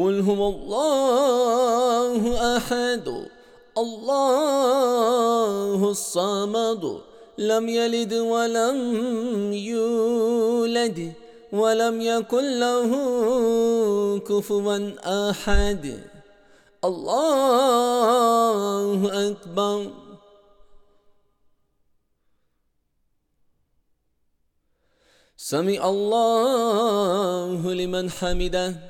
قل هو الله أحد الله الصمد لم يلد ولم يولد ولم يكن له كفوا أحد. الله أكبر. سمع الله لمن حمده.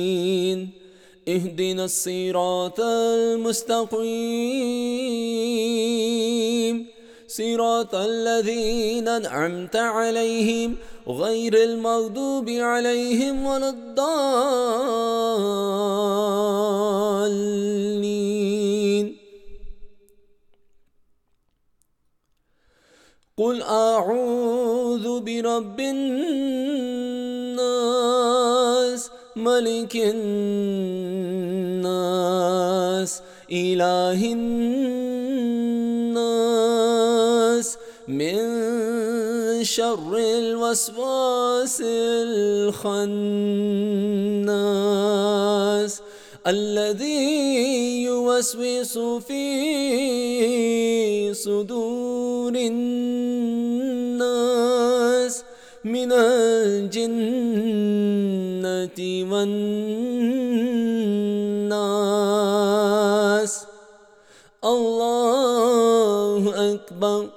اهدنا الصراط المستقيم. صراط الذين أنعمت عليهم غير المغضوب عليهم ولا الضالين. قل أعوذ برب الناس ملك الناس إله الناس. من شر الوسواس الخناس. الذي يوسوس في صدور الناس. من الجنة والناس الله أكبر.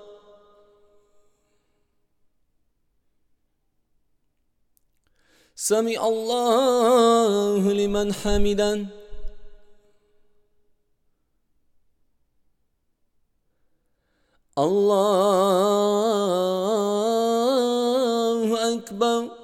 سمع الله لمن حمدا الله أكبر.